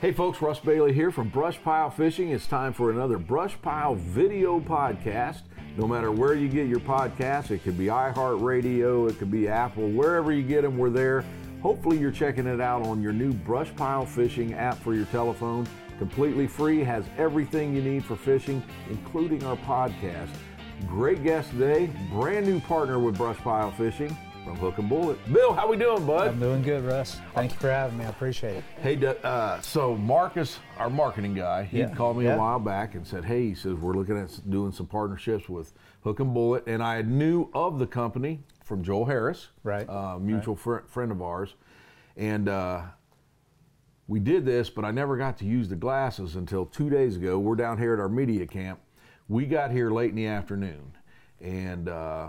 Hey folks, Russ Bailey here from Brush Pile Fishing. It's time for another Brush Pile video podcast. No matter where you get your podcast, it could be iHeartRadio, it could be Apple, wherever you get them, we're there. Hopefully, you're checking it out on your new Brush Pile Fishing app for your telephone. Completely free, has everything you need for fishing, including our podcast. Great guest today, brand new partner with Brush Pile Fishing from Hook and Bullet. Bill, how we doing, bud? I'm doing good, Russ. Thank you for having me. I appreciate it. Hey, uh, so Marcus, our marketing guy, he Yeah. called me Yeah. a while back and said, "Hey, he says we're looking at doing some partnerships with Hook and Bullet," and I knew of the company from Joel Harris, Right. uh, mutual fr- friend of ours, and uh, we did this, but I never got to use the glasses until two days ago. We're down here at our media camp. We got here late in the afternoon, and uh,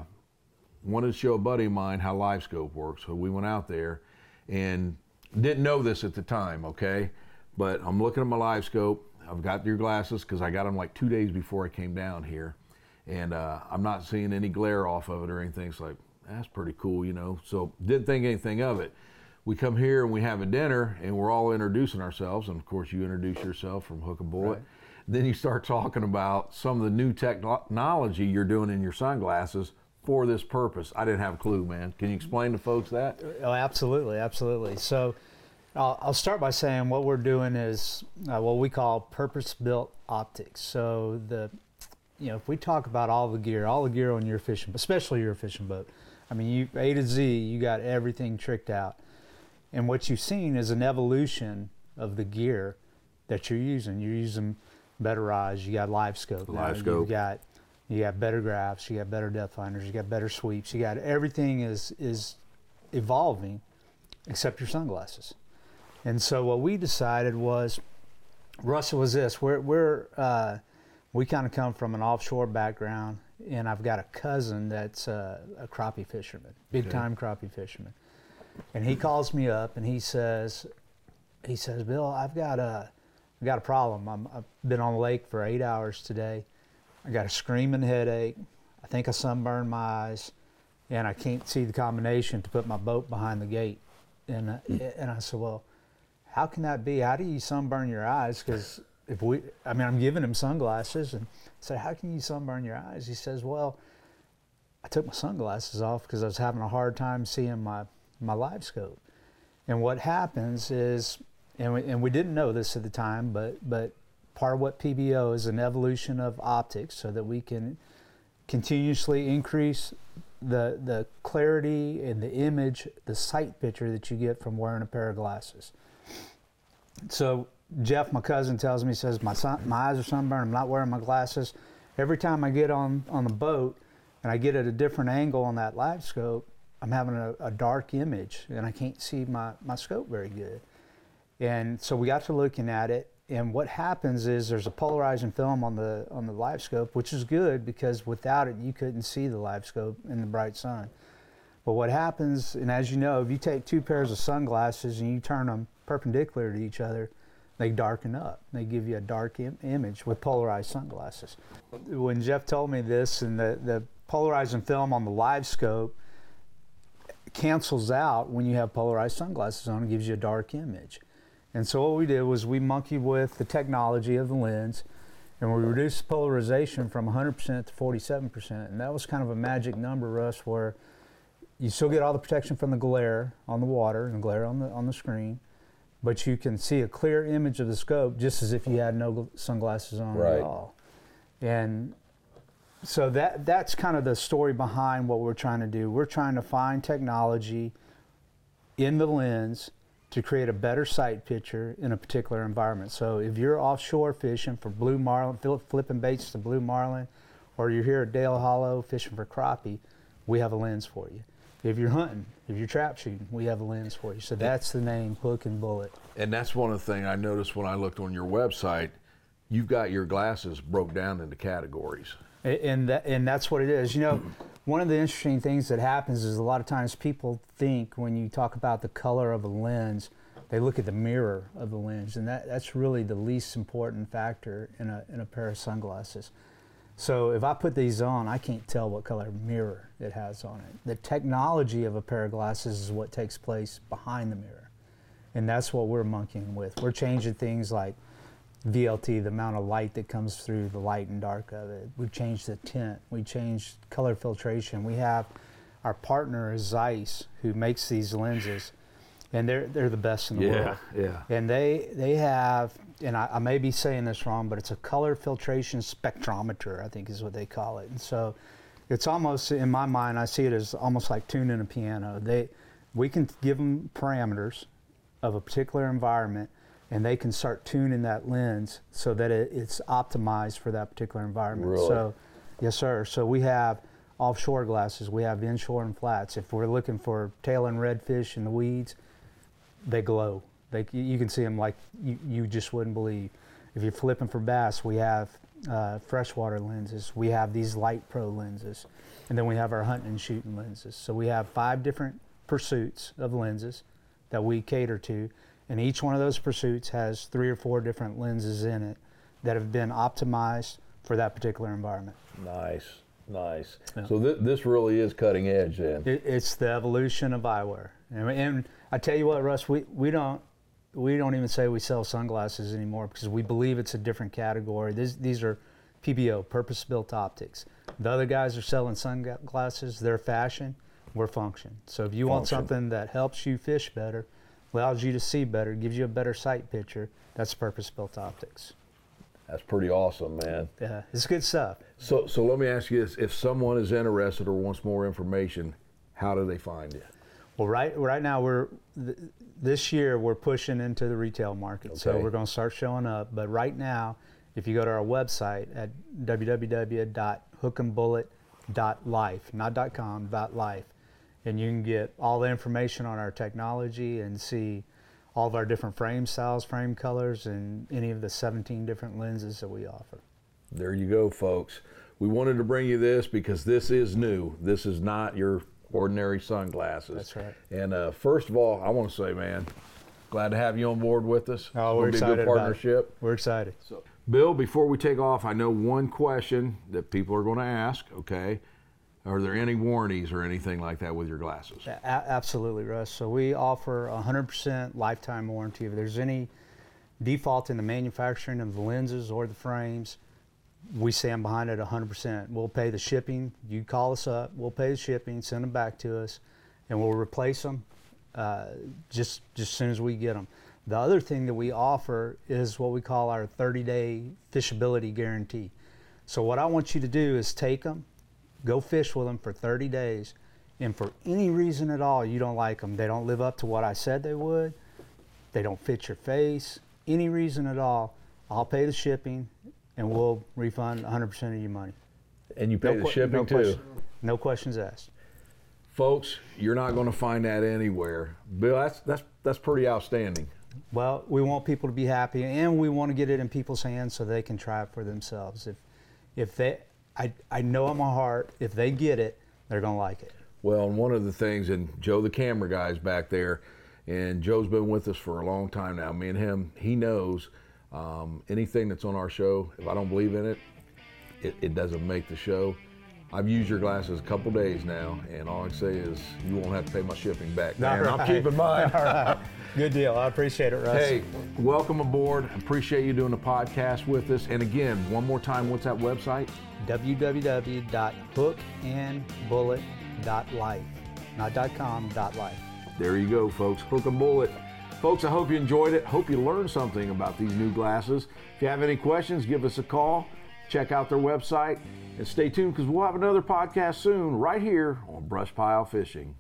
wanted to show a buddy of mine how LiveScope works. So we went out there and didn't know this at the time, okay? But I'm looking at my LiveScope. I've got your glasses because I got them like two days before I came down here. And uh, I'm not seeing any glare off of it or anything. It's like, that's pretty cool, you know? So didn't think anything of it. We come here and we have a dinner and we're all introducing ourselves. And of course, you introduce yourself from Hook and Bullet. Right. Then you start talking about some of the new technology you're doing in your sunglasses for this purpose. I didn't have a clue, man. Can you explain to folks that? Oh, absolutely, absolutely. So, I'll, I'll start by saying what we're doing is uh, what we call purpose-built optics. So the, you know, if we talk about all the gear, all the gear on your fishing, especially your fishing boat, I mean, you A to Z, you got everything tricked out, and what you've seen is an evolution of the gear that you're using. You're using better eyes. You got live scope. now. Live scope. You've got you got better graphs. You got better depth finders. You got better sweeps. You got everything is is evolving, except your sunglasses. And so what we decided was, Russell was this. We're we're uh, we kind of come from an offshore background, and I've got a cousin that's uh, a crappie fisherman, big time crappie fisherman, and he calls me up and he says, he says, Bill, I've got a I got a problem. I'm, I've been on the lake for eight hours today. I got a screaming headache. I think I sunburned my eyes, and I can't see the combination to put my boat behind the gate. And uh, and I said, well, how can that be? How do you sunburn your eyes? Because if we, I mean, I'm giving him sunglasses, and I said, how can you sunburn your eyes? He says, well, I took my sunglasses off because I was having a hard time seeing my my live scope. And what happens is, and we, and we didn't know this at the time, but but part of what PBO is an evolution of optics, so that we can continuously increase the the clarity and the image, the sight picture that you get from wearing a pair of glasses. So Jeff, my cousin, tells me, says my sun, my eyes are sunburned. I'm not wearing my glasses. Every time I get on on the boat and I get at a different angle on that live scope, I'm having a, a dark image and I can't see my, my scope very good. And so we got to looking at it, and what happens is there's a polarizing film on the on the live scope, which is good because without it you couldn't see the live scope in the bright sun. But what happens, and as you know, if you take two pairs of sunglasses and you turn them perpendicular to each other, they darken up. They give you a dark Im- image with polarized sunglasses. When Jeff told me this, and the, the polarizing film on the live scope cancels out when you have polarized sunglasses on, it gives you a dark image. And so what we did was we monkeyed with the technology of the lens, and we reduced the polarization from 100% to 47%. And that was kind of a magic number, Russ, where you still get all the protection from the glare on the water and glare on the on the screen, but you can see a clear image of the scope just as if you had no gl- sunglasses on Right. at all. And so that that's kind of the story behind what we're trying to do. We're trying to find technology in the lens to create a better sight picture in a particular environment. So if you're offshore fishing for blue marlin, flipping baits to blue marlin, or you're here at Dale Hollow fishing for crappie, we have a lens for you. If you're hunting, if you're trap shooting, we have a lens for you. So that's the name Hook and Bullet. And that's one of the things I noticed when I looked on your website. You've got your glasses broke down into categories. And that, and that's what it is. You know, one of the interesting things that happens is a lot of times people think when you talk about the color of a lens, they look at the mirror of the lens, and that, that's really the least important factor in a in a pair of sunglasses. So if I put these on, I can't tell what color mirror it has on it. The technology of a pair of glasses is what takes place behind the mirror. and that's what we're monkeying with. We're changing things like VLT, the amount of light that comes through the light and dark of it. We've changed the tint. We changed color filtration. We have our partner is Zeiss, who makes these lenses, and they're they're the best in the Yeah, world. yeah. And they they have, and I, I may be saying this wrong, but it's a color filtration spectrometer, I think is what they call it. And so, it's almost in my mind, I see it as almost like tuning a piano. They, we can give them parameters of a particular environment, and they can start tuning that lens so that it, it's optimized for that particular environment. Really? So, yes, sir. So we have offshore glasses, we have inshore and flats. If we're looking for tail and redfish in the weeds, they glow. They, you can see them like you, you just wouldn't believe. If you're flipping for bass, we have uh, freshwater lenses. We have these light pro lenses, and then we have our hunting and shooting lenses. So we have five different pursuits of lenses that we cater to, and each one of those pursuits has three or four different lenses in it that have been optimized for that particular environment. Nice, nice. Yeah. So th- this really is cutting edge then. It, it's the evolution of eyewear, and, and I tell you what, Russ, we, we don't we don't even say we sell sunglasses anymore because we believe it's a different category. These these are PBO, purpose built optics. The other guys are selling sunglasses. They're fashion. We're function. So if you want something that helps you fish better, allows you to see better, gives you a better sight picture, that's purpose built optics. That's pretty awesome, man. Yeah, it's good stuff. So, so let me ask you this: If someone is interested or wants more information, how do they find you? Well, right right now we're th- this year we're pushing into the retail market, so we're going to start showing up. But right now, if you go to our website at www.hookandbullet.life, not .com, .life, and you can get all the information on our technology and see all of our different frame styles, frame colors, and any of the 17 different lenses that we offer. There you go, folks. We wanted to bring you this because this is new. This is not your ordinary sunglasses. That's right. And uh, first of all, I want to say, man, glad to have you on board with us. Oh, we're excited be a good partnership. We're excited. So, Bill, before we take off, I know one question that people are going to ask. Okay, are there any warranties or anything like that with your glasses? A- absolutely, Russ. So we offer a 100% lifetime warranty. If there's any default in the manufacturing of the lenses or the frames, we stand behind it 100%. We'll pay the shipping. You call us up, we'll pay the shipping, send them back to us, and we'll replace them uh, just just as soon as we get them. The other thing that we offer is what we call our 30-day fishability guarantee. So what I want you to do is take them, go fish with them for 30 days, and for any reason at all you don't like them, they don't live up to what I said they would, they don't fit your face, any reason at all, I'll pay the shipping and we'll refund 100% of your money. And you pay the que- shipping no too. question- no questions asked. Folks, you're not going to find that anywhere. Bill, that's that's that's pretty outstanding. Well, we want people to be happy, and we want to get it in people's hands so they can try it for themselves. If, if they, I, I know in my heart, if they get it, they're gonna like it. Well, and one of the things, and Joe, the camera guy, is back there, and Joe's been with us for a long time now. Me and him, he knows um, anything that's on our show. If I don't believe in it, it, it doesn't make the show. I've used your glasses a couple days now, and all I can say is you won't have to pay my shipping back. All And I'm keeping mine. All right, good deal. I appreciate it, Russ. Hey, welcome aboard. Appreciate you doing the podcast with us. And again, one more time, what's that website? www.hookandbullet.life, not .com, .life. There you go, folks. Hook and bullet. Folks, I hope you enjoyed it. Hope you learned something about these new glasses. If you have any questions, give us a call. Check out their website and stay tuned because we'll have another podcast soon right here on Brush Pile Fishing.